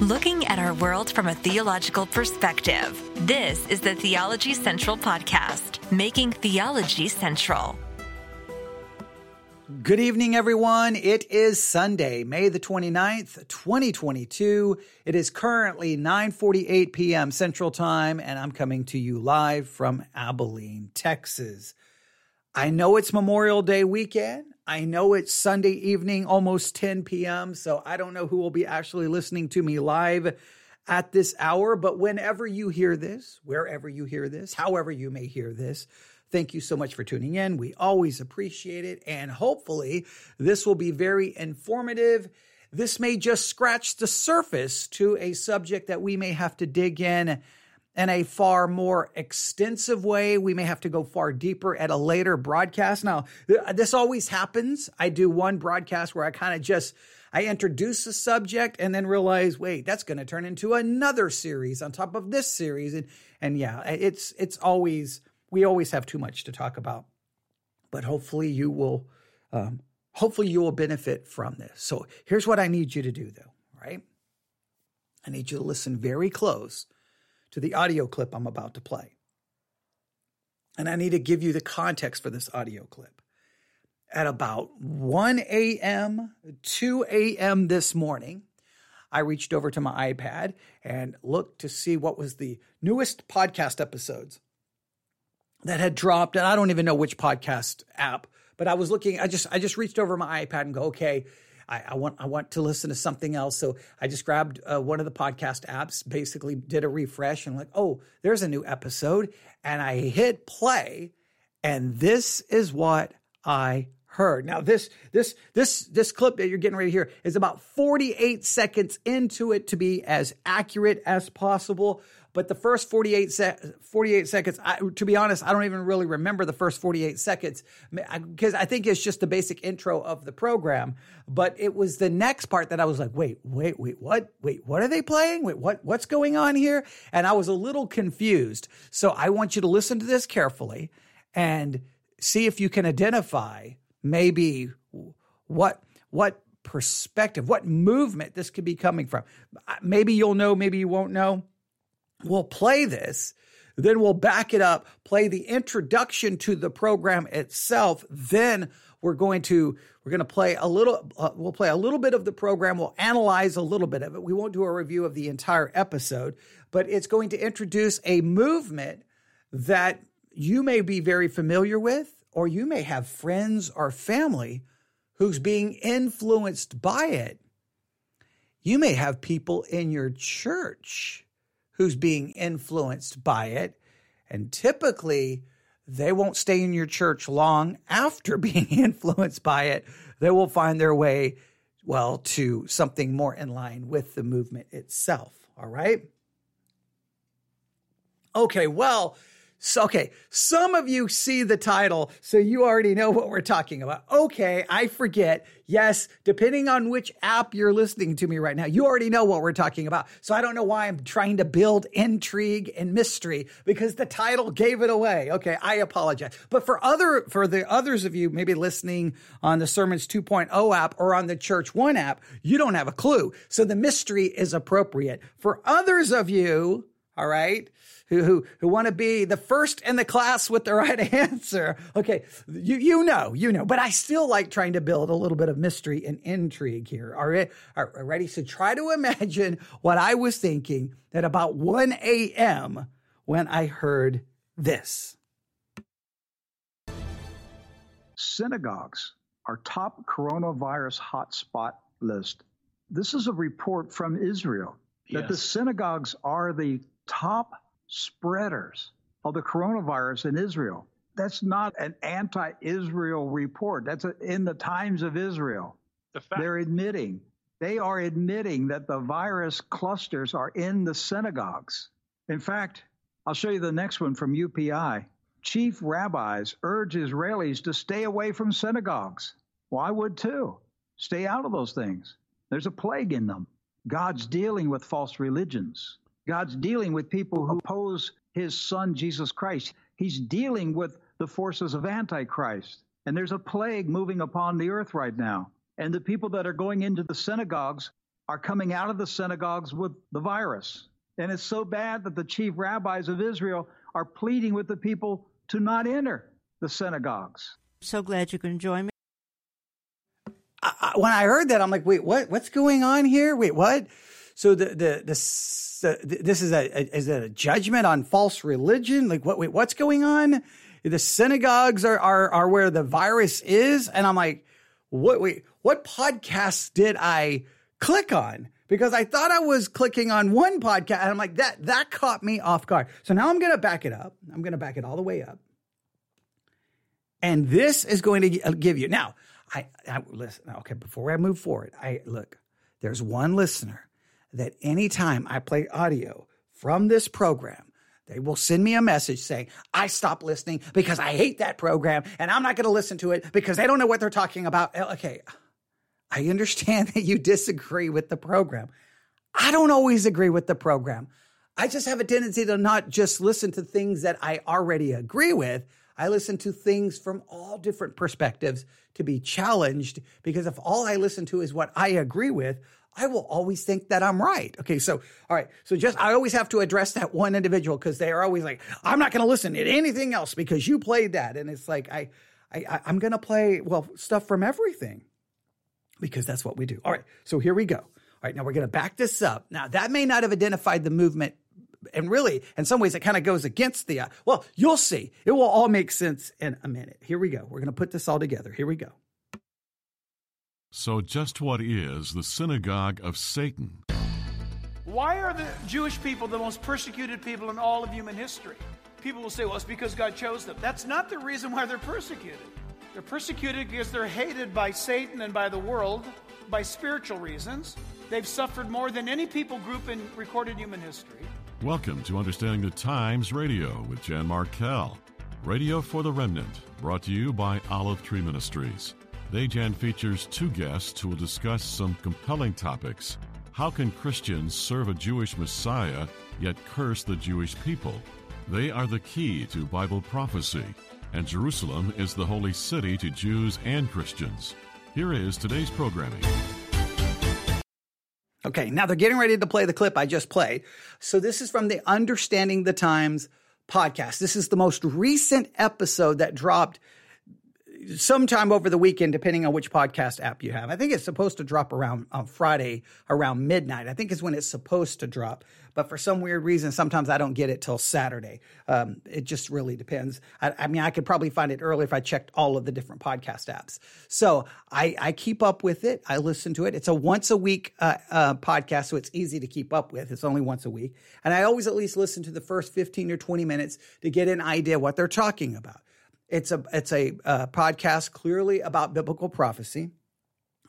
looking at our world from a theological perspective. This is the Theology Central Podcast, making theology central. Good evening, everyone. It is Sunday, May the 29th, 2022. It is currently 9:48 p.m. Central Time, and I'm coming to you live from Abilene, Texas. I know it's Memorial Day weekend. I know it's Sunday evening, almost 10 p.m., so I don't know who will be actually listening to me live at this hour, but whenever you hear this, wherever you hear this, however you may hear this, thank you so much for tuning in. We always appreciate it, and hopefully, this will be very informative. This may just scratch the surface to a subject that we may have to dig in in a far more extensive way. We may have to go far deeper at a later broadcast. Now, this always happens. I do one broadcast where I kind of just I introduce the subject and then realize, wait, that's going to turn into another series on top of this series, and and yeah, it's it's always we always have too much to talk about, but hopefully you will, um, hopefully you will benefit from this. So here's what I need you to do, though. Right, I need you to listen very close to the audio clip I'm about to play. And I need to give you the context for this audio clip. At about 1 a.m., 2 a.m. this morning, I reached over to my iPad and looked to see what was the newest podcast episodes that had dropped. And I don't even know which podcast app, but I was looking, I just I just reached over my iPad and go, okay, I, I, want I want to listen to something else. So I just grabbed uh, one of the podcast apps, basically did a refresh, and like, oh, there's a new episode, and I hit play, and this is what I heard. Now this this this this clip that you're getting to hear is about 48 seconds into it to be as accurate as possible. But the first 48, se- 48 seconds, I, to be honest, I don't even really remember the first 48 seconds because I think it's just the basic intro of the program. But it was the next part that I was like, wait, wait, wait, what? Wait, what are they playing? Wait, what? What's going on here? And I was a little confused. So I want you to listen to this carefully and see if you can identify maybe what what perspective, what movement this could be coming from. Maybe you'll know, maybe you won't know. We'll play this, then we'll back it up, play the introduction to the program itself, then we're going to we're going to play a little uh, we'll play a little bit of the program. We'll analyze a little bit of it. We won't do a review of the entire episode but it's going to introduce a movement that you may be very familiar with or you may have friends or family who's being influenced by it. You may have people in your church who's being influenced by it. And typically, they won't stay in your church long after being influenced by it. They will find their way, well, to something more in line with the movement itself. All right. Okay, well, so, okay, some of you see the title, so you already know what we're talking about. Okay, I forget. Yes, depending on which app you're listening to me right now, you already know what we're talking about. So I don't know why I'm trying to build intrigue and mystery because the title gave it away. Okay, I apologize. But for other for the others of you maybe listening on the Sermons 2.0 app or on the Church 1 app, you don't have a clue. So the mystery is appropriate. For others of you, all right, who who who want to be the first in the class with the right answer. Okay, you you know, you know, but I still like trying to build a little bit of mystery and intrigue here. All right, all right ready? So try to imagine what I was thinking at about 1 a.m. when I heard this. Synagogues are top coronavirus hotspot list. This is a report from Israel that yes. the synagogues are the top spreaders of the coronavirus in Israel. That's not an anti Israel report. That's a, in the Times of Israel. The They're admitting, they are admitting that the virus clusters are in the synagogues. In fact, I'll show you the next one from UPI. Chief rabbis urge Israelis to stay away from synagogues. Well, I would too. Stay out of those things. There's a plague in them. God's dealing with false religions. God's dealing with people who oppose his son, Jesus Christ. He's dealing with the forces of Antichrist. And there's a plague moving upon the earth right now. And the people that are going into the synagogues are coming out of the synagogues with the virus. And it's so bad that the chief rabbis of Israel are pleading with the people to not enter the synagogues. So glad you can join me. I, when I heard that, I'm like, wait, what? What's going on here? Wait, what? So the the, the, this is a, a is a judgment on false religion? Like what? Wait, what's going on? The synagogues are are are where the virus is, and I'm like, what? Wait, what podcast did I click on? Because I thought I was clicking on one podcast, and I'm like, that that caught me off guard. So now I'm gonna back it up. I'm gonna back it all the way up, and this is going to uh, give you now. I, I listen. Okay, before I move forward, I look. There's one listener that anytime I play audio from this program, they will send me a message saying, I stopped listening because I hate that program and I'm not going to listen to it because they don't know what they're talking about. Eh, okay, I understand that you disagree with the program. I don't always agree with the program. I just have a tendency to not just listen to things that I already agree with. I listen to things from all different perspectives to be challenged because if all I listen to is what I agree with, I will always think that I'm right. Okay, so all right, so just I always have to address that one individual because they are always like, I'm not going to listen to anything else because you played that, and it's like I, I I'm going to play well stuff from everything because that's what we do. All right, so here we go. All right, now we're going to back this up. Now that may not have identified the movement and really, in some ways, it kind of goes against the. Uh, well, you'll see. It will all make sense in a minute. Here we go. We're going to put this all together. Here we go. So, just what is the synagogue of Satan? Why are the Jewish people the most persecuted people in all of human history? People will say, well, it's because God chose them. That's not the reason why they're persecuted. They're persecuted because they're hated by Satan and by the world, by spiritual reasons. They've suffered more than any people group in recorded human history. Welcome to Understanding the Times Radio with Jan Markell. Radio for the Remnant, brought to you by Olive Tree Ministries. Jan features two guests who will discuss some compelling topics. How can Christians serve a Jewish Messiah yet curse the Jewish people? They are the key to Bible prophecy, and Jerusalem is the holy city to Jews and Christians. Here is today's programming. Okay, now they're getting ready to play the clip I just played. So this is from the Understanding the Times podcast. This is the most recent episode that dropped sometime over the weekend, depending on which podcast app you have. I think it's supposed to drop around on Friday around midnight. I think is when it's supposed to drop. But for some weird reason, sometimes I don't get it till Saturday. Um, it just really depends. I, I, mean, I could probably find it early if I checked all of the different podcast apps. So I, I keep up with it. I listen to it. It's a once a week uh, uh, podcast, so it's easy to keep up with. It's only once a week. And I always at least listen to the first 15 or 20 minutes to get an idea what they're talking about. It's a it's a uh, podcast clearly about biblical prophecy.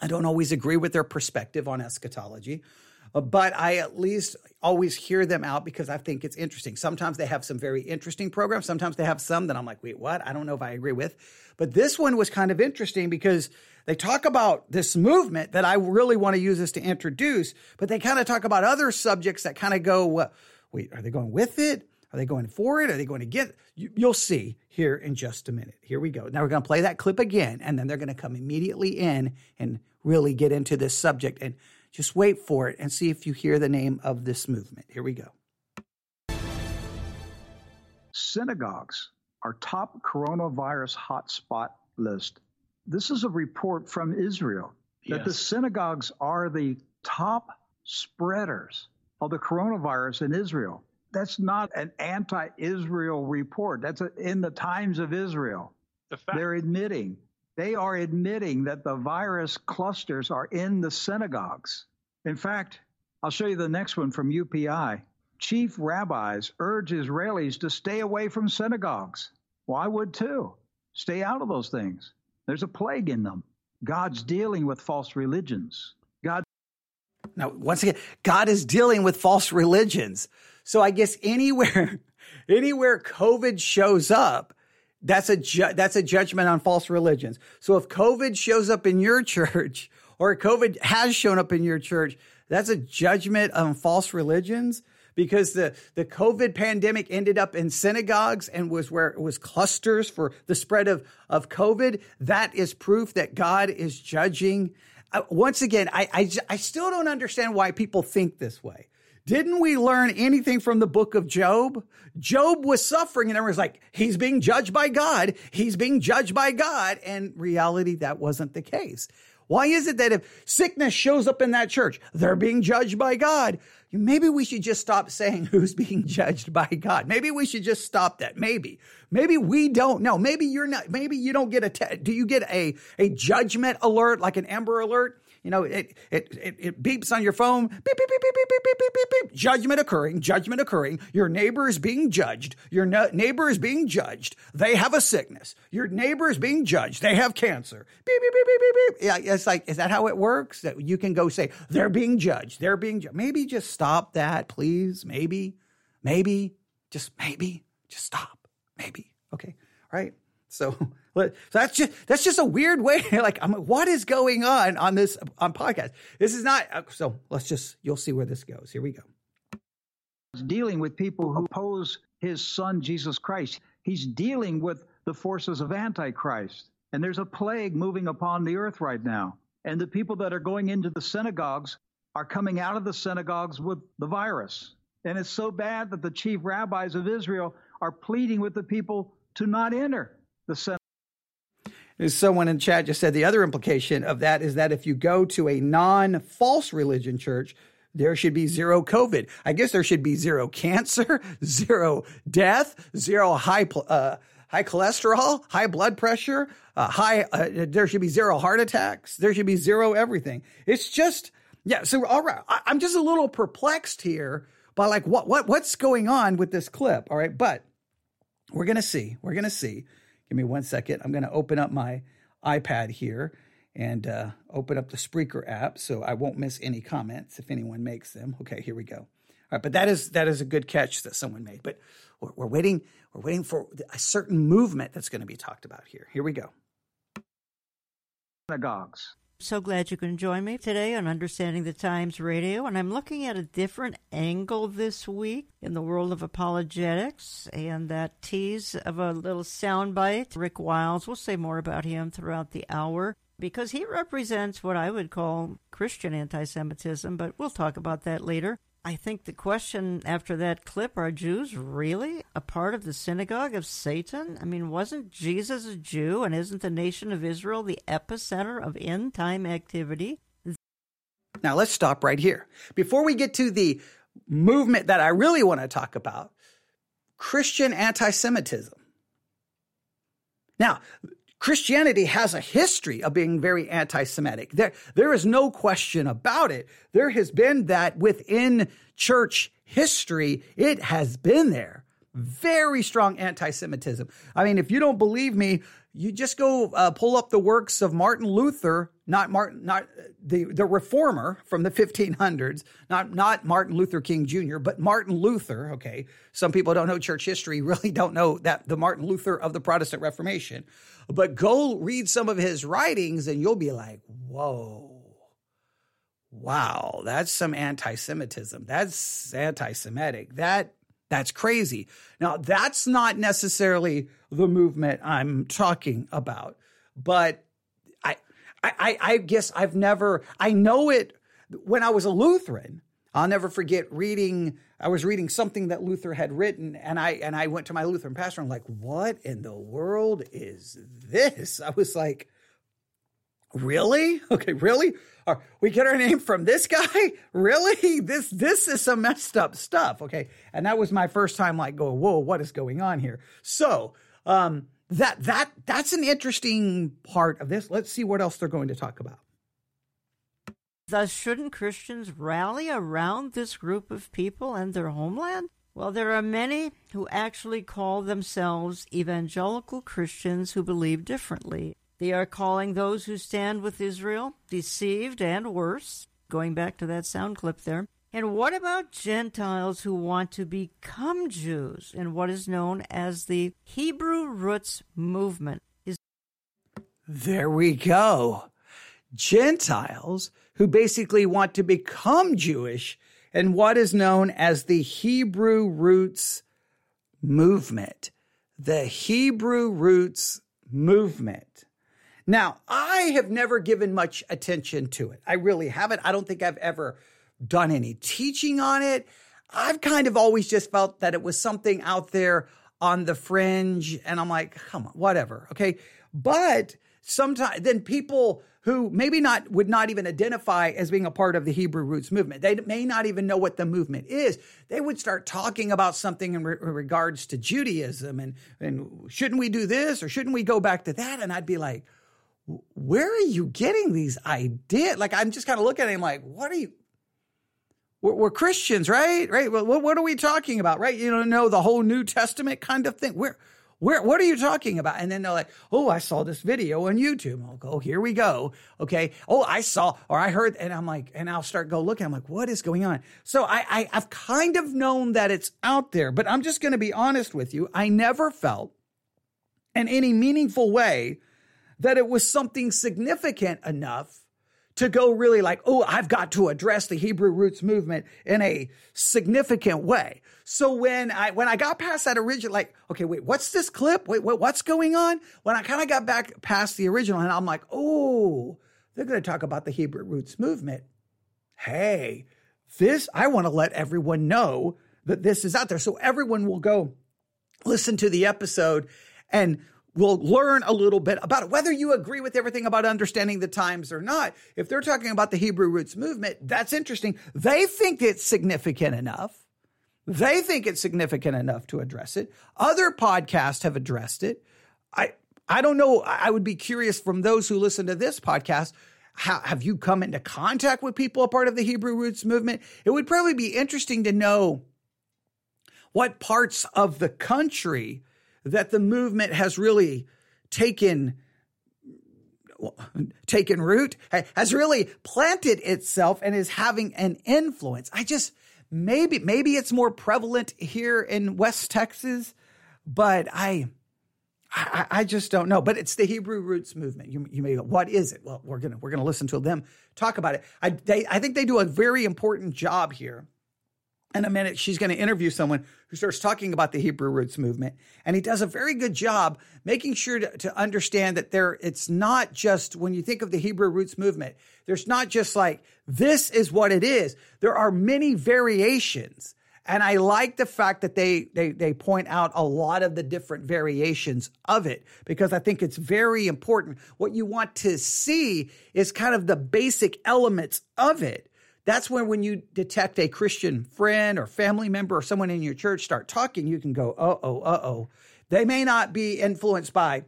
I don't always agree with their perspective on eschatology, uh, but I at least always hear them out because I think it's interesting. Sometimes they have some very interesting programs. Sometimes they have some that I'm like, wait, what? I don't know if I agree with. But this one was kind of interesting because they talk about this movement that I really want to use this to introduce, but they kind of talk about other subjects that kind of go, wait, are they going with it? Are they going for it? Are they going to get? You'll see here in just a minute. Here we go. Now we're going to play that clip again, and then they're going to come immediately in and really get into this subject. And just wait for it and see if you hear the name of this movement. Here we go. Synagogues are top coronavirus hotspot list. This is a report from Israel that yes. the synagogues are the top spreaders of the coronavirus in Israel that's not an anti-Israel report. That's a, in the Times of Israel. The They're admitting they are admitting that the virus clusters are in the synagogues. In fact, I'll show you the next one from UPI. Chief rabbis urge Israelis to stay away from synagogues. Well, I would too. Stay out of those things. There's a plague in them. God's dealing with false religions. God. Now, once again, God is dealing with false religions. So I guess anywhere, anywhere COVID shows up, that's a ju- that's a judgment on false religions. So if COVID shows up in your church or COVID has shown up in your church, that's a judgment on false religions because the, the COVID pandemic ended up in synagogues and was where it was clusters for the spread of, of COVID. That is proof that God is judging I, once again, I, I, I still don't understand why people think this way. Didn't we learn anything from the book of Job? Job was suffering and everyone's like, he's being judged by God. He's being judged by God. And reality, that wasn't the case. Why is it that if sickness shows up in that church, they're being judged by God? Maybe we should just stop saying who's being judged by God. Maybe we should just stop that. Maybe. Maybe we don't know. Maybe you're not, maybe you don't get a, te- do you get a, a judgment alert, like an Amber alert? You know, it, it, it, it beeps on your phone. Beep, beep, beep, beep, beep, beep, beep, beep, beep, beep. Judgment occurring, judgment occurring. Your neighbor is being judged. Your no- neighbor is being judged. They have a sickness. Your neighbor is being judged. They have cancer. Beep, beep, beep, beep, beep, beep. Yeah, it's like, is that how it works? That you can go say, they're being judged. They're being judged. Maybe just stop that, please. Maybe, maybe, just maybe, just stop. Maybe. Okay. Right. So, so that's just that's just a weird way. like, I'm what is going on on this on podcast? This is not. Uh, so let's just you'll see where this goes. Here we go. Dealing with people who oppose his son Jesus Christ. He's dealing with the forces of Antichrist, and there's a plague moving upon the earth right now. And the people that are going into the synagogues are coming out of the synagogues with the virus. And it's so bad that the chief rabbis of Israel are pleading with the people to not enter the Senate. Someone in chat just said the other implication of that is that if you go to a non false religion church, there should be zero COVID. I guess there should be zero cancer, zero death, zero high, uh, high cholesterol, high blood pressure, uh, high, uh, there should be zero heart attacks. There should be zero everything. It's just, yeah. So, all right. I, I'm just a little perplexed here by like, what, what, what's going on with this clip? All right. But we're to see. We're to see. Give me one second. I'm going to open up my iPad here and uh, open up the Spreaker app so I won't miss any comments if anyone makes them. Okay, here we go. All right, but that is that is a good catch that someone made. But we're, we're waiting. We're waiting for a certain movement that's going to be talked about here. Here we go. Synagogues. So glad you can join me today on Understanding the Times Radio. And I'm looking at a different angle this week in the world of apologetics and that tease of a little soundbite. Rick Wiles, we'll say more about him throughout the hour because he represents what I would call Christian anti Semitism, but we'll talk about that later. I think the question after that clip are Jews really a part of the synagogue of Satan? I mean, wasn't Jesus a Jew and isn't the nation of Israel the epicenter of end time activity? Now, let's stop right here. Before we get to the movement that I really want to talk about Christian anti Semitism. Now, Christianity has a history of being very anti Semitic. There, there is no question about it. There has been that within church history, it has been there. Very strong anti Semitism. I mean, if you don't believe me, you just go uh, pull up the works of Martin Luther, not Martin, not uh, the the reformer from the 1500s, not not Martin Luther King Jr., but Martin Luther. Okay, some people don't know church history, really don't know that the Martin Luther of the Protestant Reformation. But go read some of his writings, and you'll be like, "Whoa, wow, that's some anti-Semitism. That's anti-Semitic. That that's crazy. Now, that's not necessarily the movement I'm talking about, but I, I, I guess I've never, I know it when I was a Lutheran. I'll never forget reading. I was reading something that Luther had written, and I and I went to my Lutheran pastor. And I'm like, "What in the world is this?" I was like, "Really? Okay, really? Uh, we get our name from this guy? Really? This this is some messed up stuff. Okay. And that was my first time like going, whoa, what is going on here? So um that that that's an interesting part of this. Let's see what else they're going to talk about. Thus, shouldn't Christians rally around this group of people and their homeland? Well, there are many who actually call themselves evangelical Christians who believe differently. They are calling those who stand with Israel deceived and worse, going back to that sound clip there. And what about Gentiles who want to become Jews in what is known as the Hebrew Roots Movement? Is there we go. Gentiles who basically want to become Jewish in what is known as the Hebrew Roots Movement. The Hebrew Roots Movement. Now, I have never given much attention to it. I really haven't. I don't think I've ever done any teaching on it. I've kind of always just felt that it was something out there on the fringe. And I'm like, come on, whatever. Okay. But sometimes then people who maybe not would not even identify as being a part of the Hebrew roots movement. They may not even know what the movement is. They would start talking about something in, re- regards to Judaism and and shouldn't we do this or shouldn't we go back to that? And I'd be like, where are you getting these ideas? Like I'm just kind of looking at him like, what are you? We're, we're Christians, right? Right? What, what are we talking about? Right? You don't know the whole New Testament kind of thing. Where where, what are you talking about? And then they're like, oh, I saw this video on YouTube. I'll go, oh, here we go. Okay. Oh, I saw, or I heard, and I'm like, and I'll start go looking. I'm like, what is going on? So I, I I've kind of known that it's out there, but I'm just going to be honest with you. I never felt in any meaningful way that it was something significant enough to go really like, oh, I've got to address the Hebrew roots movement in a significant way. So when I when I got past that original, like, okay, wait, what's this clip? Wait, wait what's going on? When I kind of got back past the original, and I'm like, oh, they're going to talk about the Hebrew roots movement. Hey, this I want to let everyone know that this is out there, so everyone will go listen to the episode and we'll learn a little bit about it. Whether you agree with everything about understanding the times or not, if they're talking about the Hebrew roots movement, that's interesting. They think it's significant enough. They think it's significant enough to address it. Other podcasts have addressed it. I I don't know. I would be curious from those who listen to this podcast. How, have you come into contact with people a part of the Hebrew roots movement? It would probably be interesting to know what parts of the country that the movement has really taken taken root has really planted itself and is having an influence i just maybe maybe it's more prevalent here in west texas but i I, I just don't know, but it's the Hebrew roots movement. You, you may go, what is it? Well, we're gonna we're gonna listen to them talk about it. I they, I think they do a very important job here in a minute, she's going to interview someone who starts talking about the Hebrew roots movement. And he does a very good job making sure to, to, understand that there, it's not just when you think of the Hebrew roots movement, there's not just like, this is what it is. There are many variations. And I like the fact that they, they, they point out a lot of the different variations of it because I think it's very important. What you want to see is kind of the basic elements of it that's when when you detect a Christian friend or family member or someone in your church start talking, you can go, uh oh, uh oh. They may not be influenced by,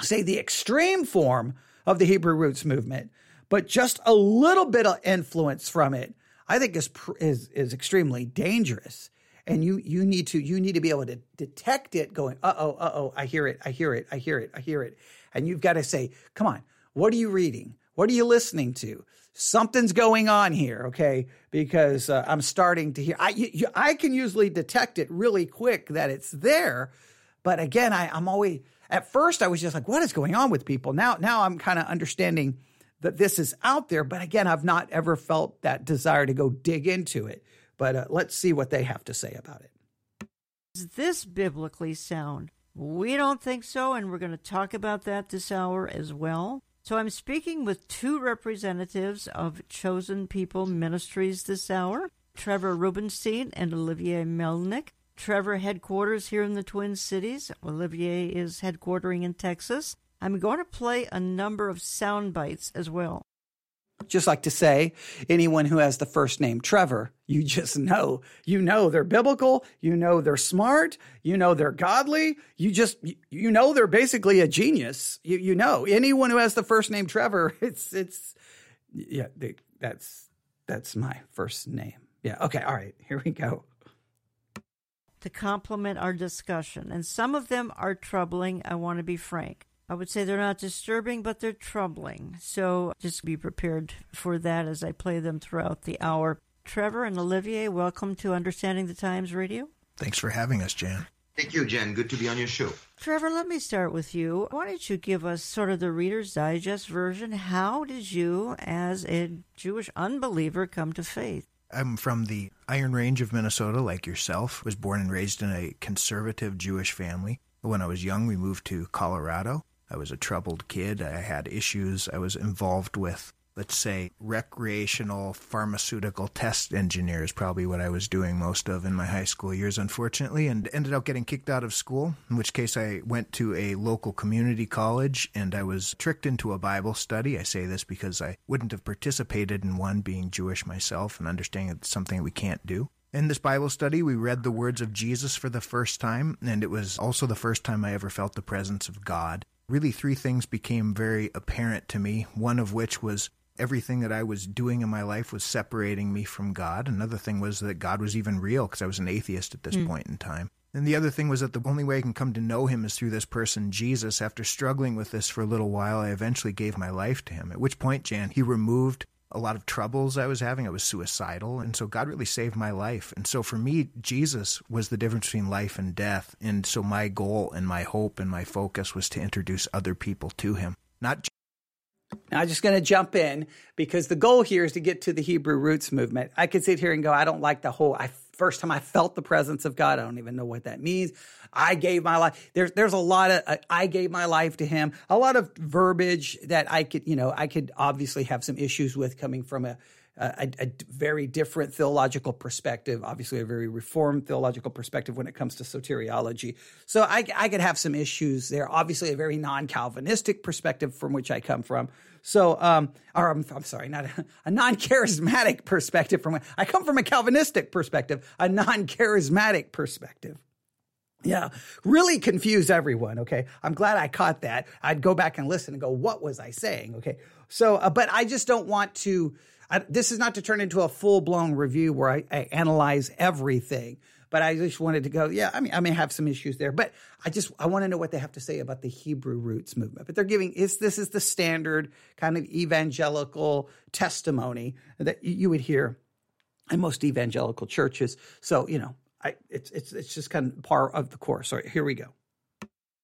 say, the extreme form of the Hebrew roots movement, but just a little bit of influence from it, I think is is is extremely dangerous. And you you need to you need to be able to detect it going, uh oh, uh oh, I hear it, I hear it, I hear it, I hear it. And you've got to say, come on, what are you reading? What are you listening to? Something's going on here, okay? Because uh, I'm starting to hear. I you, I can usually detect it really quick that it's there, but again, I, I'm always at first I was just like, what is going on with people? Now now I'm kind of understanding that this is out there, but again, I've not ever felt that desire to go dig into it. But uh, let's see what they have to say about it. Is this biblically sound? We don't think so, and we're going to talk about that this hour as well. So I'm speaking with two representatives of Chosen People Ministries this hour Trevor Rubenstein and Olivier Melnick. Trevor headquarters here in the Twin Cities. Olivier is headquartering in Texas. I'm going to play a number of sound bites as well just like to say anyone who has the first name Trevor, you just know. You know they're biblical, you know they're smart, you know they're godly, you just you know they're basically a genius. You you know anyone who has the first name Trevor, it's it's yeah, they, that's that's my first name. Yeah, okay, all right. Here we go. To complement our discussion, and some of them are troubling, I want to be frank. I would say they're not disturbing, but they're troubling. So just be prepared for that as I play them throughout the hour. Trevor and Olivier, welcome to Understanding the Times Radio. Thanks for having us, Jan. Thank you, Jen. Good to be on your show. Trevor, let me start with you. Why don't you give us sort of the Reader's Digest version? How did you, as a Jewish unbeliever, come to faith? I'm from the Iron Range of Minnesota, like yourself. Was born and raised in a conservative Jewish family. When I was young, we moved to Colorado I was a troubled kid. I had issues. I was involved with let's say, recreational pharmaceutical test engineer is probably what I was doing most of in my high school years, unfortunately, and ended up getting kicked out of school, in which case I went to a local community college and I was tricked into a Bible study. I say this because I wouldn't have participated in one being Jewish myself and understanding it's something we can't do. In this Bible study, we read the words of Jesus for the first time, and it was also the first time I ever felt the presence of God. Really, three things became very apparent to me, one of which was everything that I was doing in my life was separating me from God. Another thing was that God was even real because I was an atheist at this mm. point in time. And the other thing was that the only way I can come to know him is through this person, Jesus. After struggling with this for a little while, I eventually gave my life to him. At which point, Jan, he removed a lot of troubles I was having. I was suicidal. And so God really saved my life. And so for me, Jesus was the difference between life and death. And so my goal and my hope and my focus was to introduce other people to him. Not now, I'm just going to jump in because the goal here is to get to the Hebrew roots movement. I could sit here and go, I don't like the whole. I first time I felt the presence of God, I don't even know what that means. I gave my life. There's there's a lot of uh, I gave my life to Him. A lot of verbiage that I could, you know, I could obviously have some issues with coming from a a, a, very different theological perspective, obviously a very reformed theological perspective when it comes to soteriology. So I, I could have some issues there. Obviously, a very non-Calvinistic perspective from which I come from. So, um, or I'm, I'm sorry, not a, a, non-charismatic perspective from I come from a Calvinistic perspective, a non-charismatic perspective. Yeah, really confused everyone. Okay, I'm glad I caught that. I'd go back and listen and go, what was I saying? Okay, so, uh, but I just don't want to I, this is not to turn into a full blown review where I, I, analyze everything, but I just wanted to go. Yeah, I mean, I may have some issues there, but I just I want to know what they have to say about the Hebrew roots movement. But they're giving is this is the standard kind of evangelical testimony that you would hear in most evangelical churches. So you know, I it's it's it's just kind of par of the course. All right, here we go.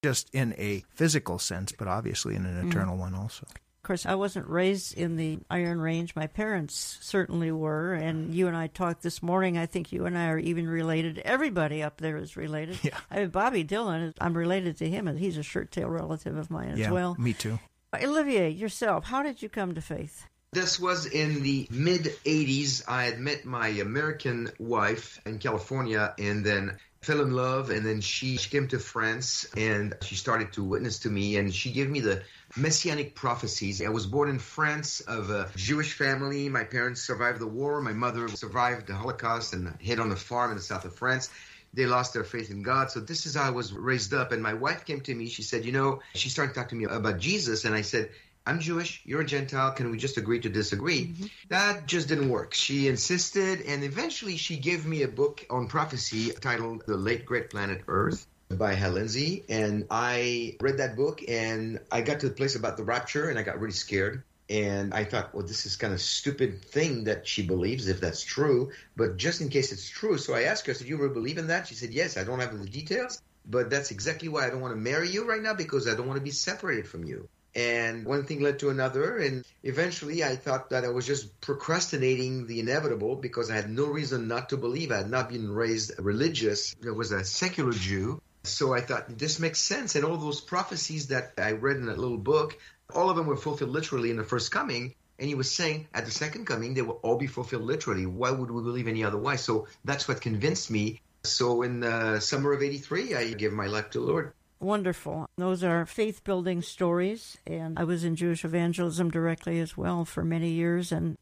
Just in a physical sense, but obviously in an mm-hmm. eternal mm. one also. Of course, I wasn't raised in the Iron Range. My parents certainly were. And you and I talked this morning. I think you and I are even related. Everybody up there is related. Yeah. I mean, Bobby Dylan, I'm related to him, and he's a shirt tail relative of mine yeah, as well. Me too. Olivier, yourself, how did you come to faith? This was in the mid 80s. I had met my American wife in California, and then fell in love and then she, she came to france and she started to witness to me and she gave me the messianic prophecies i was born in france of a jewish family my parents survived the war my mother survived the holocaust and hid on a farm in the south of france they lost their faith in God. So this is how I was raised up. And my wife came to me. She said, you know, she started talking to me about Jesus. And I said, I'm Jewish, you're a Gentile. Can we just agree to disagree? Mm-hmm. That just didn't work. She insisted, and eventually she gave me a book on prophecy titled The Late Great Planet Earth by Lindsey. And I read that book, and I got to the place about the rapture, and I got really scared. And I thought, well, this is kind of stupid thing that she believes, if that's true. But just in case it's true, so I asked her, said, you really believe in that? She said, yes, I don't have the details. But that's exactly why I don't want to marry you right now because I don't want to be separated from you. And one thing led to another. And eventually I thought that I was just procrastinating the inevitable because I had no reason not to believe. I had not been raised religious. I was a secular Jew. So I thought this makes sense. And all those prophecies that I read in that little book, all of them were fulfilled literally in the first coming. And he was saying at the second coming, they will all be fulfilled literally. Why would we believe any other? So that's what convinced me. So in the summer of 83, I gave my life to the Lord. Wonderful. Those are faith building stories. And I was in Jewish evangelism directly as well for many years. And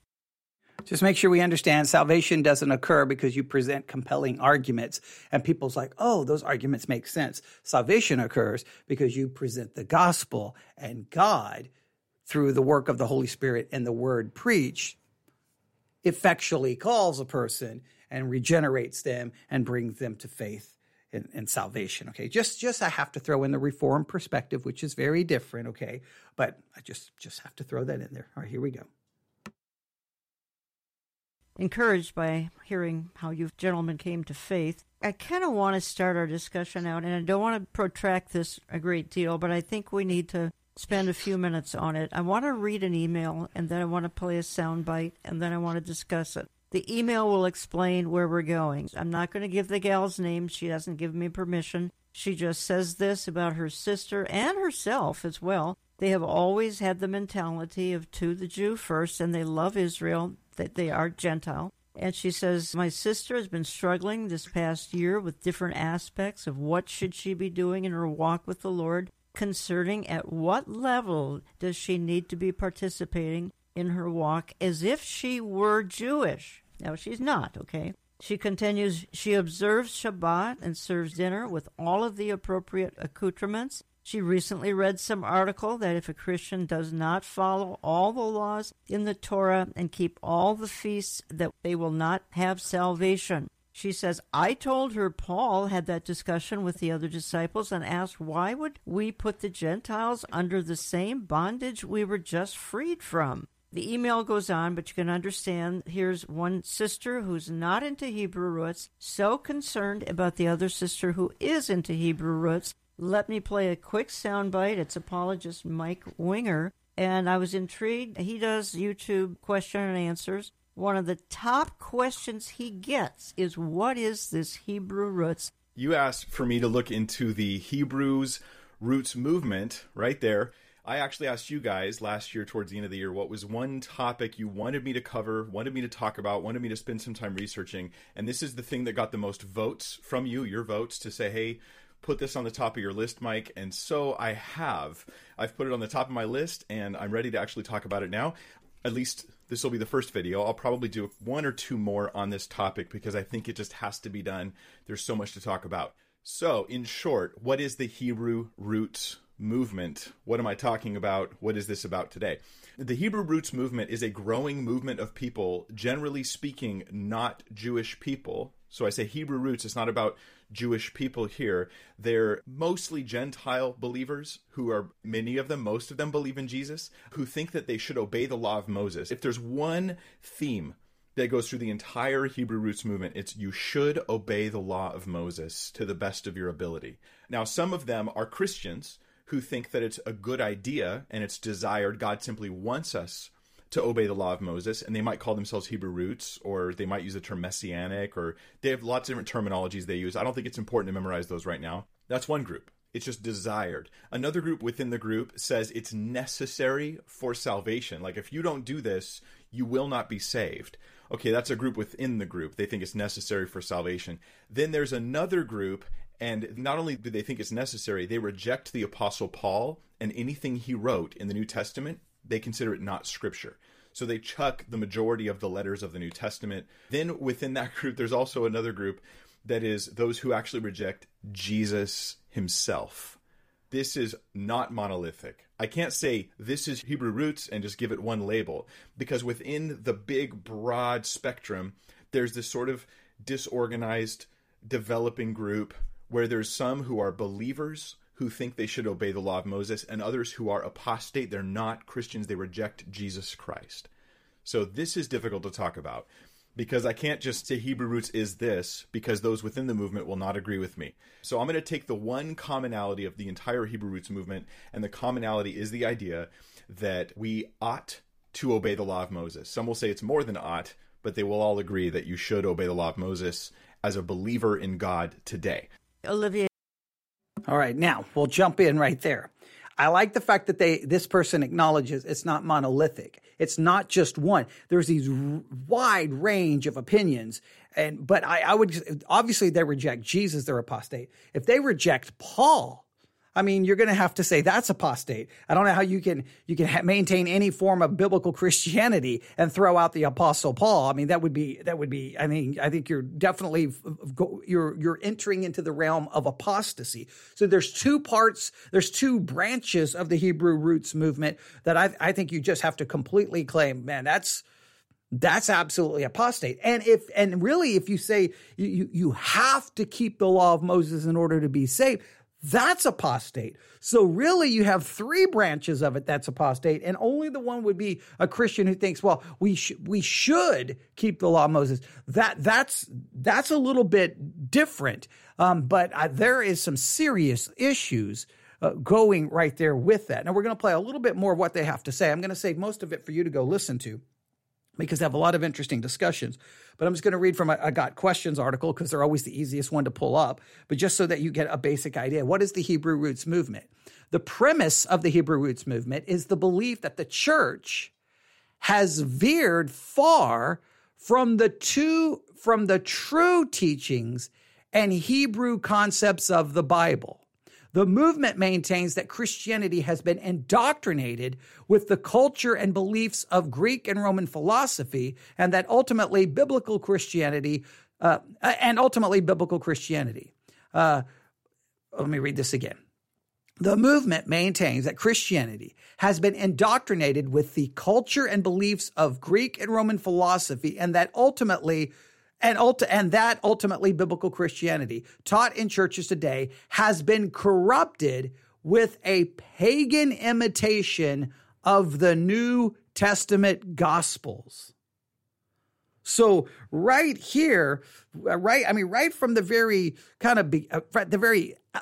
just make sure we understand salvation doesn't occur because you present compelling arguments and people's like, oh, those arguments make sense. Salvation occurs because you present the gospel and God, through the work of the Holy Spirit and the word preached, effectually calls a person and regenerates them and brings them to faith and, and, salvation. Okay, just just I have to throw in the reform perspective, which is very different. Okay, but I just just have to throw that in there. All right, here we go. Encouraged by hearing how you gentlemen came to faith, I kind of want to start our discussion out, and I don't want to protract this a great deal, but I think we need to spend a few minutes on it. I want to read an email, and then I want to play a sound bite, and then I want to discuss it. The email will explain where we're going. I'm not going to give the gal's name. She doesn't give me permission. She just says this about her sister and herself as well. They have always had the mentality of to the Jew first, and they love Israel, that they are Gentile. And she says, My sister has been struggling this past year with different aspects of what should she be doing in her walk with the Lord concerning at what level does she need to be participating in her walk as if she were Jewish. Now, she's not, okay? She continues, she observes Shabbat and serves dinner with all of the appropriate accoutrements. She recently read some article that if a Christian does not follow all the laws in the Torah and keep all the feasts, that they will not have salvation. She says, I told her Paul had that discussion with the other disciples and asked, why would we put the Gentiles under the same bondage we were just freed from? The email goes on, but you can understand here's one sister who's not into Hebrew roots, so concerned about the other sister who is into Hebrew roots. Let me play a quick soundbite. It's apologist Mike Winger, and I was intrigued. He does YouTube question and answers. One of the top questions he gets is what is this Hebrew roots? You asked for me to look into the Hebrews roots movement right there. I actually asked you guys last year towards the end of the year what was one topic you wanted me to cover, wanted me to talk about, wanted me to spend some time researching. And this is the thing that got the most votes from you, your votes to say, hey, put this on the top of your list, Mike. And so I have. I've put it on the top of my list and I'm ready to actually talk about it now. At least this will be the first video. I'll probably do one or two more on this topic because I think it just has to be done. There's so much to talk about. So, in short, what is the Hebrew roots movement. What am I talking about? What is this about today? The Hebrew Roots movement is a growing movement of people, generally speaking, not Jewish people. So I say Hebrew roots, it's not about Jewish people here. They're mostly Gentile believers who are, many of them, most of them believe in Jesus, who think that they should obey the law of Moses. If there's one theme that goes through the entire Hebrew roots movement. It's you should obey the law of Moses to the best of your ability. Now, some of them are Christians who think that it's a good idea and it's desired. God simply wants us to obey the law of Moses, and they might call themselves Hebrew roots, or they might use the term messianic, or they have lots of different terminologies they use. I don't think it's important to memorize those right now. That's one group. It's just desired. Another group within the group says it's necessary for salvation. Like, if you don't do this, you will not be saved. Okay, that's a group within the group. They think it's necessary for salvation. Then there's another group, and not only do they think it's necessary, they reject the Apostle Paul and anything he wrote in the New Testament, they consider it not scripture. So they chuck the majority of the letters of the New Testament. Then within that group, there's also another group that is those who actually reject Jesus himself. This is not monolithic. I can't say this is Hebrew roots and just give it one label because within the big, broad spectrum, there's this sort of disorganized, developing group where there's some who are believers who think they should obey the law of Moses and others who are apostate. They're not Christians. They reject Jesus Christ. So this is difficult to talk about because I can't just say Hebrew roots is this because those within the movement will not agree with me. So I'm going to take the one commonality of the entire Hebrew roots movement, and the commonality is the idea that we ought to obey the law of Moses. Some will say it's more than ought, but they will all agree that you should obey the law of Moses as a believer in God today. Olivier. All right, now we'll jump in right there. I like the fact that they this person acknowledges it's not monolithic. It's not just one. There's these r- wide range of opinions, and but I, I would obviously they reject Jesus, they're apostate. If they reject Paul, I mean, you're going to have to say that's apostate. I don't know how you can you can ha- maintain any form of biblical Christianity and throw out the apostle Paul. I mean, that would be that would be. I mean, I think you're definitely you're you're entering into the realm of apostasy. So there's two parts. There's two branches of the Hebrew roots movement that I I think you just have to completely claim. Man, that's that's absolutely apostate. And if and really, if you say you you have to keep the law of Moses in order to be saved, that's apostate. So really you have three branches of it that's apostate and only the one would be a Christian who thinks, well, we should we should keep the law of Moses. That that's that's a little bit different. Um, but uh, there is some serious issues uh, going right there with that. Now we're going to play a little bit more of what they have to say. I'm going to save most of it for you to go listen to. Because they have a lot of interesting discussions. But I'm just going to read from a, a Got Questions article because they're always the easiest one to pull up, but just so that you get a basic idea. What is the Hebrew roots movement? The premise of the Hebrew roots movement is the belief that the church has veered far from the two from the true teachings and Hebrew concepts of the Bible. The movement maintains that Christianity has been indoctrinated with the culture and beliefs of Greek and Roman philosophy, and that ultimately biblical Christianity, uh, and ultimately biblical Christianity. Uh, let me read this again. The movement maintains that Christianity has been indoctrinated with the culture and beliefs of Greek and Roman philosophy, and that ultimately and, and that ultimately biblical Christianity taught in churches today has been corrupted with a pagan imitation of the New Testament gospels. So right here, right, I mean, right from the very kind of be, uh, the very uh,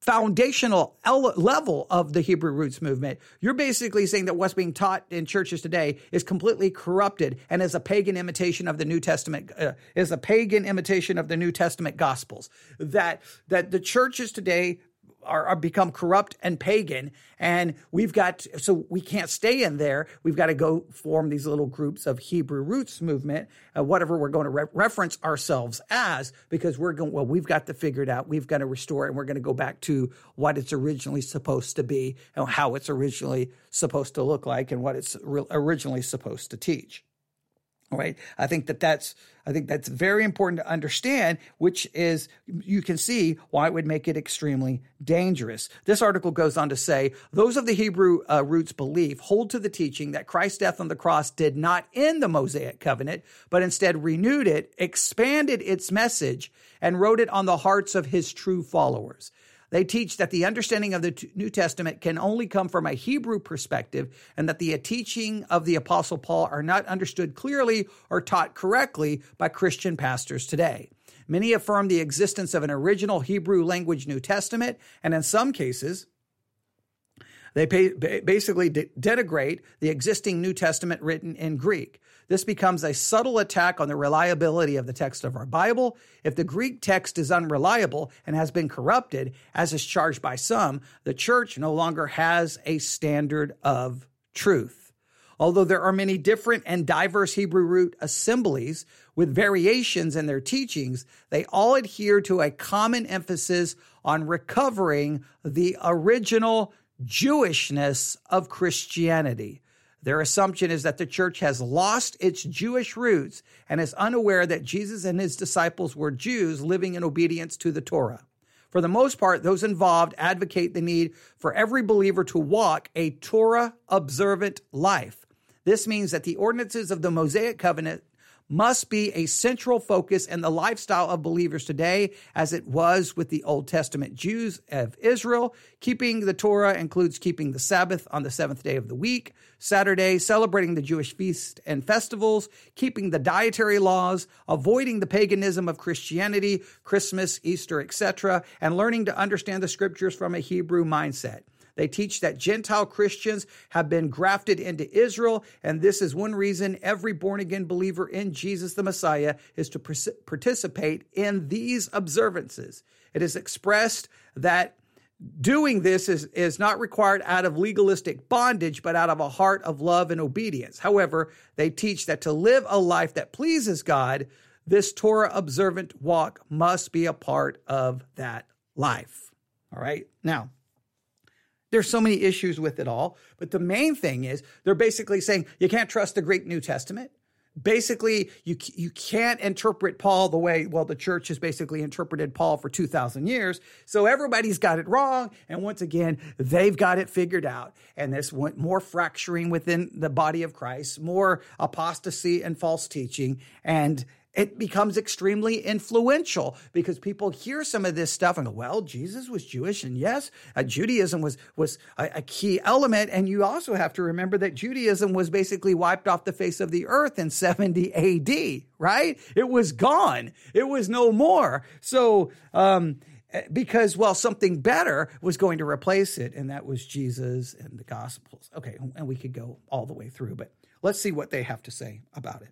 foundational level of the Hebrew roots movement, you're basically saying that what's being taught in churches today is completely corrupted and is a pagan imitation of the New Testament, uh, is a pagan imitation of the New Testament gospels. That that the churches today are, are, become corrupt and pagan and we've got so we can't stay in there. We've got to go form these little groups of hebrew roots movement uh, whatever we're going to re- reference ourselves as because we're going well we've got to figure it out. We've got to restore and we're going to go back to what it's originally supposed to be and how it's originally supposed to look like and what it's re- originally supposed to teach right? I think that that's i think that's very important to understand which is you can see why it would make it extremely dangerous. This article goes on to say those of the hebrew uh, roots belief hold to the teaching that christ's death on the cross did not end the mosaic covenant but instead renewed it expanded its message and wrote it on the hearts of his true followers they teach that the understanding of the New Testament can only come from a Hebrew perspective and that the teaching of the Apostle Paul are not understood clearly or taught correctly by Christian pastors today. Many affirm the existence of an original Hebrew language New Testament, and in some cases, they basically denigrate the existing New Testament written in Greek. This becomes a subtle attack on the reliability of the text of our Bible. If the Greek text is unreliable and has been corrupted, as is charged by some, the church no longer has a standard of truth. Although there are many different and diverse Hebrew root assemblies with variations in their teachings, they all adhere to a common emphasis on recovering the original Jewishness of Christianity. Their assumption is that the church has lost its Jewish roots and is unaware that Jesus and his disciples were Jews living in obedience to the Torah. For the most part, those involved advocate the need for every believer to walk a Torah observant life. This means that the ordinances of the Mosaic covenant must be a central focus in the lifestyle of believers today, as it was with the Old Testament Jews of Israel. Keeping the Torah includes keeping the Sabbath on the seventh day of the week, Saturday, celebrating the Jewish feasts and festivals, keeping the dietary laws, avoiding the paganism of Christianity, Christmas, Easter, etc., and learning to understand the scriptures from a Hebrew mindset. They teach that Gentile Christians have been grafted into Israel, and this is one reason every born again believer in Jesus the Messiah is to participate in these observances. It is expressed that doing this is, is not required out of legalistic bondage, but out of a heart of love and obedience. However, they teach that to live a life that pleases God, this Torah observant walk must be a part of that life. All right. Now, there's so many issues with it all. But the main thing is they're basically saying you can't trust the Greek New Testament. Basically, you you can't interpret Paul the way well the church has basically interpreted Paul for 2000 years. So everybody's got it wrong and once again, they've got it figured out. And this went more fracturing within the body of Christ, more apostasy and false teaching and it becomes extremely influential because people hear some of this stuff and go, well, Jesus was Jewish. And yes, uh, Judaism was, was a, a, key element. And you also have to remember that Judaism was basically wiped off the face of the earth in 70 AD, right? It was gone. It was no more. So, um, eh, because well something better was going to replace it and that was jesus and the gospels okay and we could go all the way through but Let's see what they have to say about it.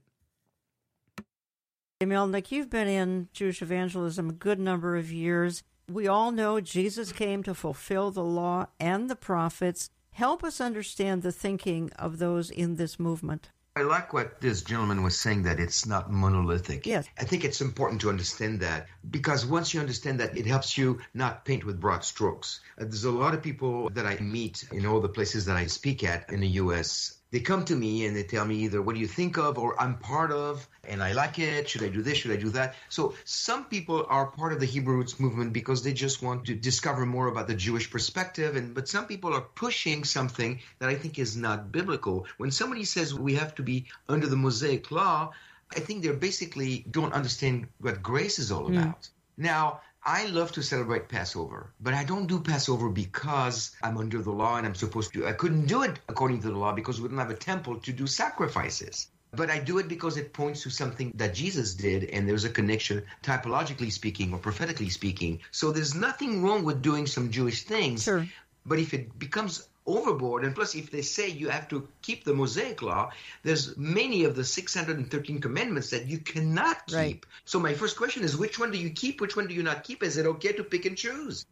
Melnick, you've been in Jewish evangelism a good number of years. We all know Jesus came to fulfill the law and the prophets. Help us understand the thinking of those in this movement. I like what this gentleman was saying that it's not monolithic. Yes. I think it's important to understand that because once you understand that, it helps you not paint with broad strokes. Uh, there's a lot of people that I meet in all the places that I speak at in the U.S they come to me and they tell me either what do you think of or I'm part of and I like it. Should I do this? Should I do that? So some people are part of the Hebrew roots movement because they just want to discover more about the Jewish perspective. And but some people are pushing something that I think is not biblical. When somebody says we have to be under the Mosaic law, I think they basically don't understand what grace is all mm. about. Now, I love to celebrate Passover, but I don't do Passover because I'm under the law and I'm supposed to. I couldn't do it according to the law because we don't have a temple to do sacrifices. But I do it because it points to something that Jesus did, and there's a connection, typologically speaking or prophetically speaking. So there's nothing wrong with doing some Jewish things. Sure. But if it becomes overboard. And plus, if they say you have to keep the Mosaic law, there's many of the 613 commandments that you cannot keep. Right. So my first question is, which one do you keep? Which one do you not keep? Is it okay to pick and choose?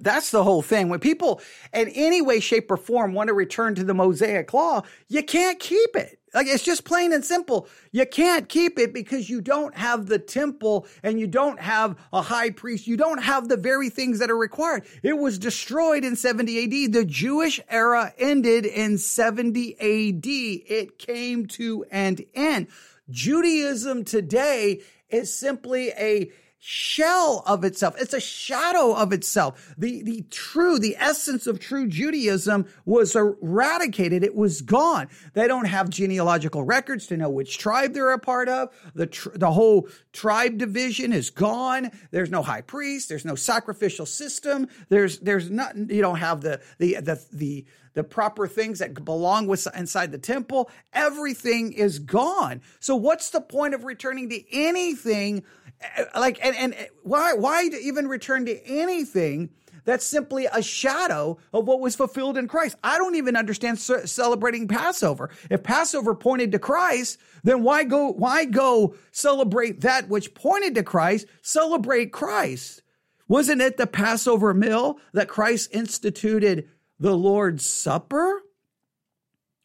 That's the whole thing. When people in any way, shape, or form want to return to the Mosaic law, you can't keep it. Like it's just plain and simple. You can't keep it because you don't have the temple and you don't have a high priest. You don't have the very things that are required. It was destroyed in 70 AD. The Jewish era ended in 70 AD. It came to an end. Judaism today is simply a shell of itself. It's a shadow of itself. The, the true, the essence of true Judaism was eradicated. It was gone. They don't have genealogical records to know which tribe they're a part of. The, tr- the whole tribe division is gone. There's no high priest. There's no sacrificial system. There's, there's not, you don't have the, the, the, the, the proper things that belong with inside the temple. Everything is gone. So what's the point of returning to anything Uh, like and, and uh, why why even return to anything that's simply a shadow of what was fulfilled in Christ. I don't even understand celebrating Passover. If Passover pointed to Christ, then why go why go celebrate that which pointed to Christ? Celebrate Christ. Wasn't it the Passover meal that Christ instituted the Lord's Supper?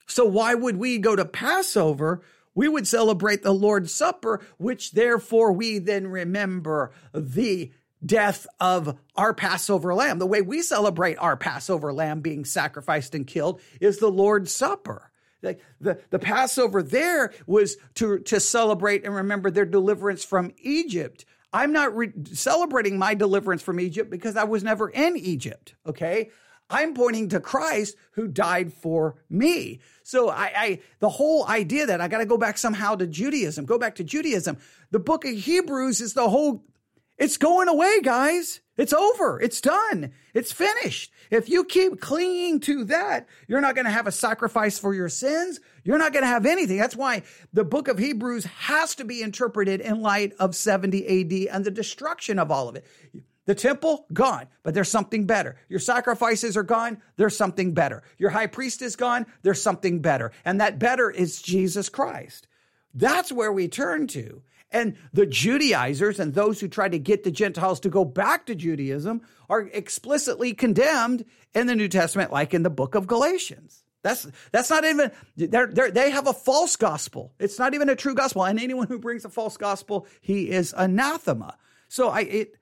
So why would we go to Passover we would celebrate the Lord's Supper, which therefore we then remember the death of our Passover lamb. The way we celebrate our Passover lamb being sacrificed and killed is the Lord's Supper. The, the, the Passover there was to, to celebrate and remember their deliverance from Egypt. I'm not re- celebrating my deliverance from Egypt because I was never in Egypt. Okay. I'm pointing to Christ who died for me. So I, I the whole idea that I got to go back somehow to Judaism, go back to Judaism. The book of Hebrews is the whole, it's going away, guys. It's over. It's done. It's finished. If you keep clinging to that, you're not going to have a sacrifice for your sins. You're not going to have anything. That's why the book of Hebrews has to be interpreted in light of 70 AD and the destruction of all of it. The temple, gone, but there's something better. Your sacrifices are gone, there's something better. Your high priest is gone, there's something better. And that better is Jesus Christ. That's where we turn to. And the Judaizers and those who try to get the Gentiles to go back to Judaism are explicitly condemned in the New Testament, like in the book of Galatians. That's that's not even they're, they're, they have a false gospel. It's not even a true gospel, and anyone who brings a false gospel, he is anathema. So I it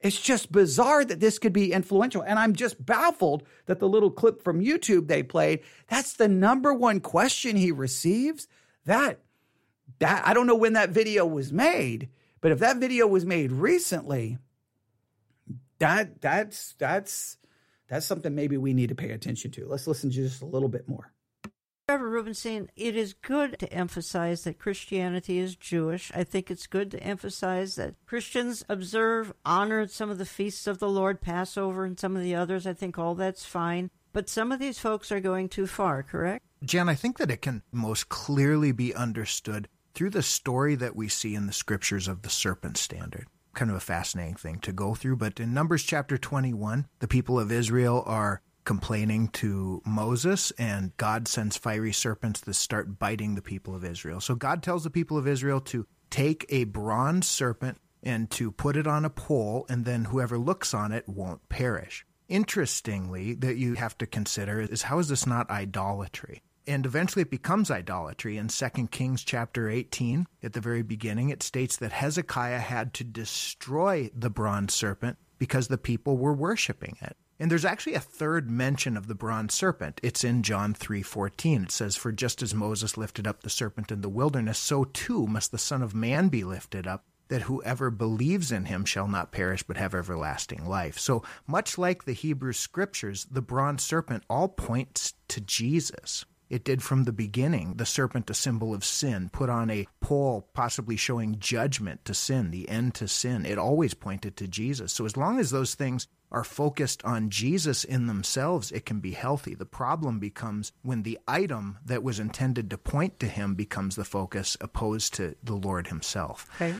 it's just bizarre that this could be influential. And I'm just baffled that the little clip from YouTube they played, that's the number one question he receives. That, that, I don't know when that video was made, but if that video was made recently, that, that's, that's, that's something maybe we need to pay attention to. Let's listen to just a little bit more. Trevor Rubenstein, it is good to emphasize that Christianity is Jewish. I think it's good to emphasize that Christians observe, honor some of the feasts of the Lord, Passover, and some of the others. I think all that's fine. But some of these folks are going too far, correct? Jan, I think that it can most clearly be understood through the story that we see in the scriptures of the serpent standard. Kind of a fascinating thing to go through. But in Numbers chapter 21, the people of Israel are complaining to Moses, and God sends fiery serpents that start biting the people of Israel. So God tells the people of Israel to take a bronze serpent and to put it on a pole, and then whoever looks on it won't perish. Interestingly, that you have to consider is how is this not idolatry? and eventually it becomes idolatry in 2 kings chapter 18 at the very beginning it states that hezekiah had to destroy the bronze serpent because the people were worshiping it and there's actually a third mention of the bronze serpent it's in john 3.14 it says for just as moses lifted up the serpent in the wilderness so too must the son of man be lifted up that whoever believes in him shall not perish but have everlasting life. So, much like the Hebrew scriptures, the bronze serpent all points to Jesus. It did from the beginning. The serpent, a symbol of sin, put on a pole, possibly showing judgment to sin, the end to sin. It always pointed to Jesus. So, as long as those things are focused on Jesus in themselves, it can be healthy. The problem becomes when the item that was intended to point to him becomes the focus opposed to the Lord himself. Okay.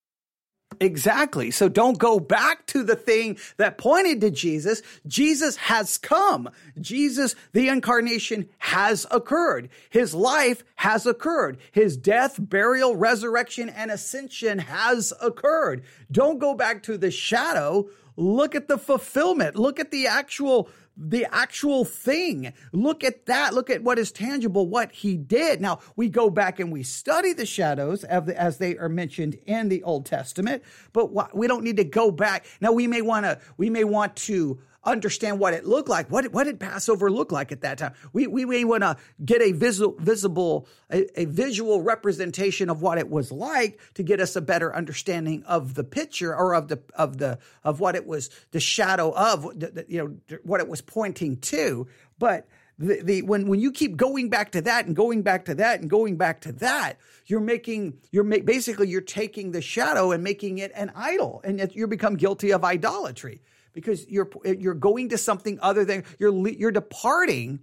Exactly. So don't go back to the thing that pointed to Jesus. Jesus has come. Jesus, the incarnation has occurred. His life has occurred. His death, burial, resurrection, and ascension has occurred. Don't go back to the shadow. Look at the fulfillment. Look at the actual the actual thing. Look at that. Look at what is tangible, what he did. Now, we go back and we study the shadows the, as they are mentioned in the Old Testament, but we don't need to go back. Now, we may want to, we may want to understand what it looked like. What, what did Passover look like at that time? We, we may want to get a visual, visible, a, a, visual representation of what it was like to get us a better understanding of the picture or of the, of the, of what it was, the shadow of, the, the, you know, what it was pointing to. But the, the when when you keep going back to that and going back to that and going back to that, you're making you're ma- basically you're taking the shadow and making it an idol, and you become guilty of idolatry because you're you're going to something other than you're you're departing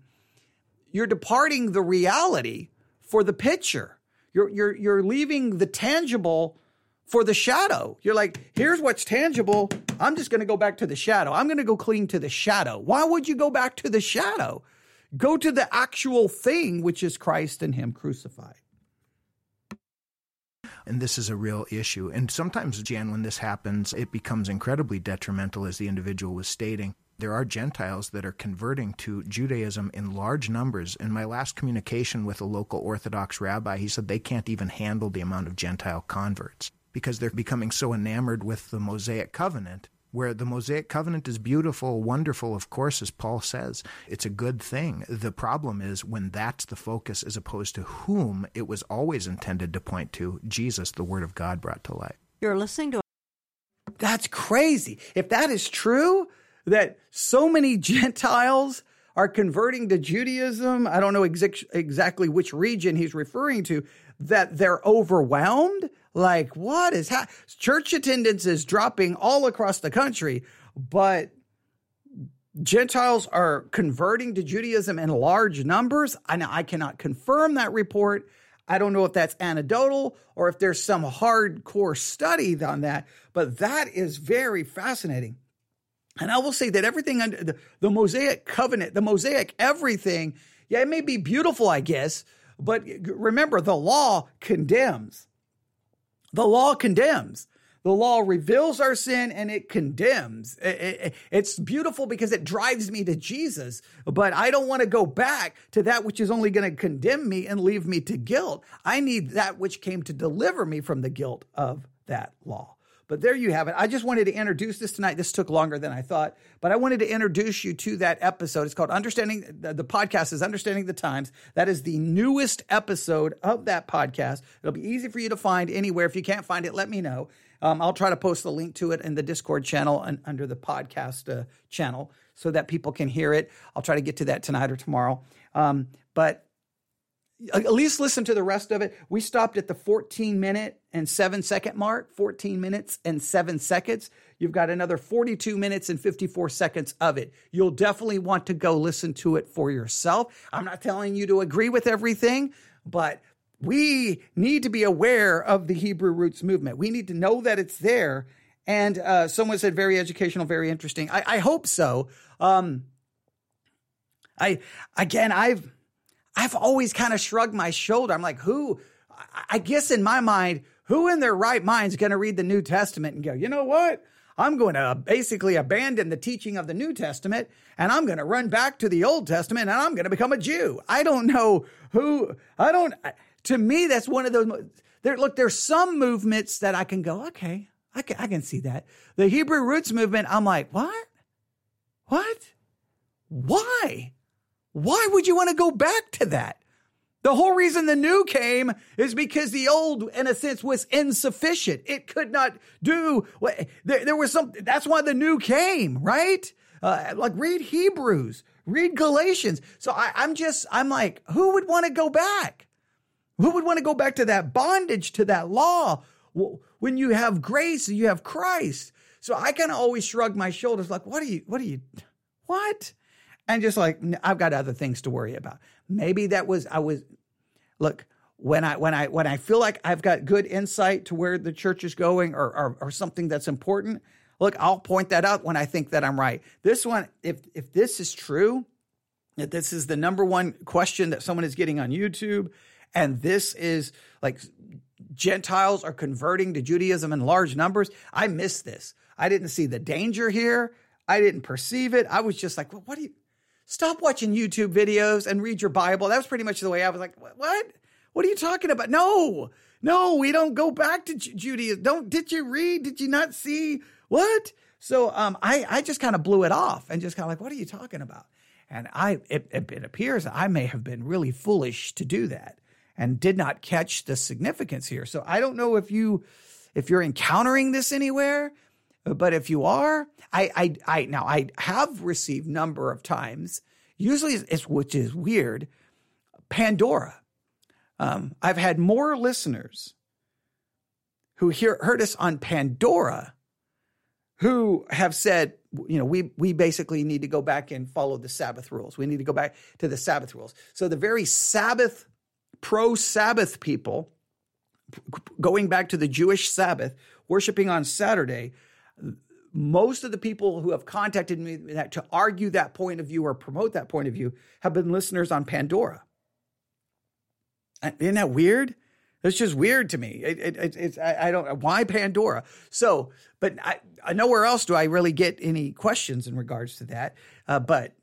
you're departing the reality for the picture. You're you're you're leaving the tangible for the shadow. You're like, here's what's tangible. I'm just going to go back to the shadow. I'm going to go cling to the shadow. Why would you go back to the shadow? Go to the actual thing, which is Christ and Him crucified. And this is a real issue. And sometimes, Jan, when this happens, it becomes incredibly detrimental, as the individual was stating. There are Gentiles that are converting to Judaism in large numbers. In my last communication with a local Orthodox rabbi, he said they can't even handle the amount of Gentile converts because they're becoming so enamored with the Mosaic covenant where the Mosaic covenant is beautiful, wonderful, of course, as Paul says. It's a good thing. The problem is when that's the focus as opposed to whom it was always intended to point to Jesus, the Word of God brought to light. You're listening to. That's crazy. If that is true, that so many Gentiles are converting to Judaism, I don't know ex- exactly which region he's referring to, that they're overwhelmed like, what is happening? Church attendance is dropping all across the country, but Gentiles are converting to Judaism in large numbers. I know I cannot confirm that report. I don't know if that's anecdotal or if there's some hardcore study on that, but that is very fascinating. And I will say that everything under the, the Mosaic covenant, the Mosaic everything, yeah, it may be beautiful, I guess, but remember the law condemns. The law condemns. The law reveals our sin and it condemns. It's beautiful because it drives me to Jesus, but I don't want to go back to that which is only going to condemn me and leave me to guilt. I need that which came to deliver me from the guilt of that law. But there you have it. I just wanted to introduce this tonight. This took longer than I thought, but I wanted to introduce you to that episode. It's called Understanding the, podcast is Understanding the Times. That is the newest episode of that podcast. It'll be easy for you to find anywhere. If you can't find it, let me know. Um, I'll try to post the link to it in the Discord channel and under the podcast uh, channel so that people can hear it. I'll try to get to that tonight or tomorrow. Um, but at least listen to the rest of it. We stopped at the 14 minute and seven second mark, 14 minutes and seven seconds. You've got another 42 minutes and 54 seconds of it. You'll definitely want to go listen to it for yourself. I'm not telling you to agree with everything, but we need to be aware of the Hebrew roots movement. We need to know that it's there. And uh, someone said very educational, very interesting. I, I hope so. Um, I again, I've I've always kind of shrugged my shoulder. I'm like, who? I guess in my mind, who in their right mind is going to read the New Testament and go, you know what? I'm going to uh, basically abandon the teaching of the New Testament and I'm going to run back to the Old Testament and I'm going to become a Jew. I don't know who, I don't, to me, that's one of those. There, look, there's some movements that I can go, okay, I can, I can see that. The Hebrew roots movement, I'm like, what? What? Why? Why would you want to go back to that? The whole reason the new came is because the old, in a sense, was insufficient. It could not do what there, there was some, that's why the new came, right? Uh, like read Hebrews, read Galatians. So I, I'm just, I'm like, who would want to go back? Who would want to go back to that bondage, to that law? When you have grace, you have Christ. So I kind of always shrug my shoulders, like, what are you, what are you, what? And just like, I've got other things to worry about. Maybe that was, I was, look, when I, when I, when I feel like I've got good insight to where the church is going or, or, or something that's important, look, I'll point that out when I think that I'm right. This one, if, if this is true, that this is the number one question that someone is getting on YouTube, and this is like Gentiles are converting to Judaism in large numbers. I missed this. I didn't see the danger here. I didn't perceive it. I was just like, well, what do you stop watching YouTube videos and read your Bible? That was pretty much the way I was like, what? What are you talking about? No, no, we don't go back to Judaism. Don't, did you read? Did you not see what? So, um, I, I just kind of blew it off and just kind of like, what are you talking about? And I, it, it appears I may have been really foolish to do that and did not catch the significance here. So I don't know if you if you're encountering this anywhere, but if you are, I I, I now I have received number of times. Usually, it's which is weird. Pandora. Um, I've had more listeners who hear, heard us on Pandora who have said, you know, we we basically need to go back and follow the Sabbath rules. We need to go back to the Sabbath rules. So the very Sabbath pro Sabbath people, going back to the Jewish Sabbath, worshiping on Saturday, most of the people who have contacted me to argue that point of view or promote that point of view have been listeners on Pandora. Isn't that weird? It's just weird to me. It, it, it, it's I, I, don't why Pandora. So, but I, I, nowhere else do I really get any questions in regards to that. Uh, but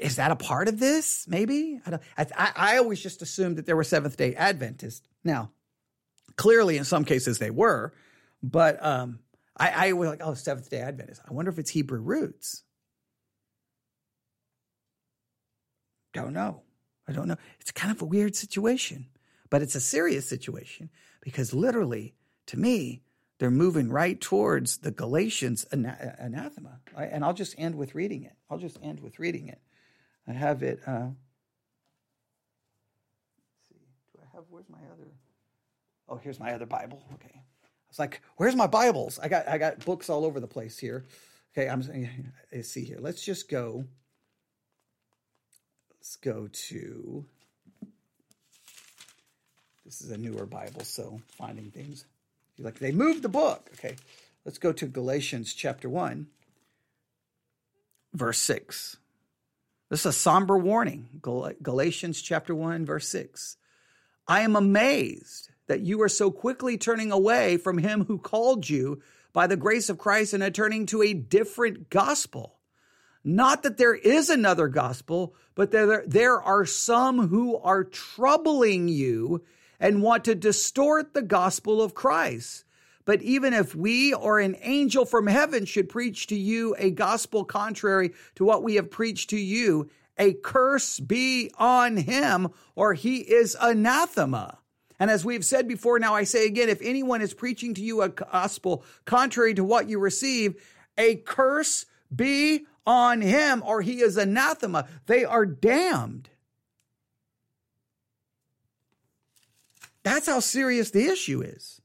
is that a part of this? Maybe I, I, I always just assumed that there were Seventh Day Adventists. Now, clearly, in some cases they were, but um, I, I was like, oh, Seventh Day Adventist. I wonder if it's Hebrew roots. Don't know. I don't know. It's kind of a weird situation, but it's a serious situation because literally, to me, they're moving right towards the Galatians anathema. And I'll just end with reading it. I'll just end with reading it. I have it. Uh, see, do I have? Where's my other? Oh, here's my other Bible. Okay, Like, "Where's my Bibles?" I got I got books all over the place here. Okay, I'm. Let's eh, see here. Let's just go. Let's go to. This is a newer Bible, so finding things. Like they moved the book. Okay, let's go to Galatians chapter one, verse six. This is a somber warning. Galatians chapter 1, verse 6. I am amazed that you are so quickly turning away from him who called you by the grace of Christ and are turning to a different gospel. Not that there is another gospel, but there, there are some who are troubling you and want to distort the gospel of Christ. But even if we or an angel from heaven should preach to you a gospel contrary to what we have preached to you, a curse be on him, or he is anathema. And as we've said before, now I say again, if anyone is preaching to you a gospel contrary to what you receive, a curse be on him, or he is anathema. They are damned. That's how serious the issue is.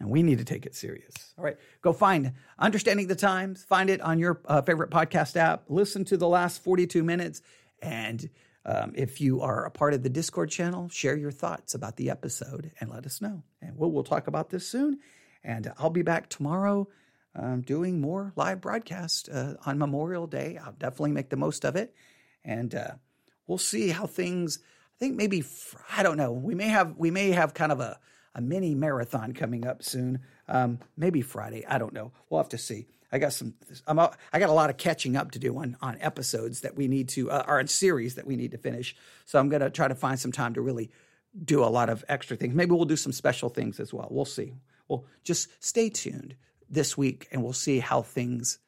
And we need to take it serious. All right, go find Understanding the Times, find it on your uh, favorite podcast app, listen to the last 42 minutes. And um, if you are a part of the Discord channel, share your thoughts about the episode and let us know. And we'll, we'll talk about this soon. And I'll be back tomorrow um, doing more live broadcast uh, on Memorial Day. I'll definitely make the most of it, and uh, we'll see how things. I think maybe I don't know. We may have we may have kind of a a mini marathon coming up soon. Um, maybe Friday. I don't know. We'll have to see. I got some. I'm. I got a lot of catching up to do on on episodes that we need to, uh, or in series that we need to finish. So I'm going to try to find some time to really do a lot of extra things. Maybe we'll do some special things as well. We'll see. Well, just stay tuned this week, and we'll see how things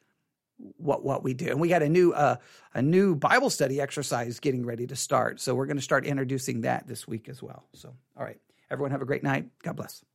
what what we do. And we got a new uh, a new Bible study exercise getting ready to start. So we're going to start introducing that this week as well. So all right, everyone have a great night. God bless.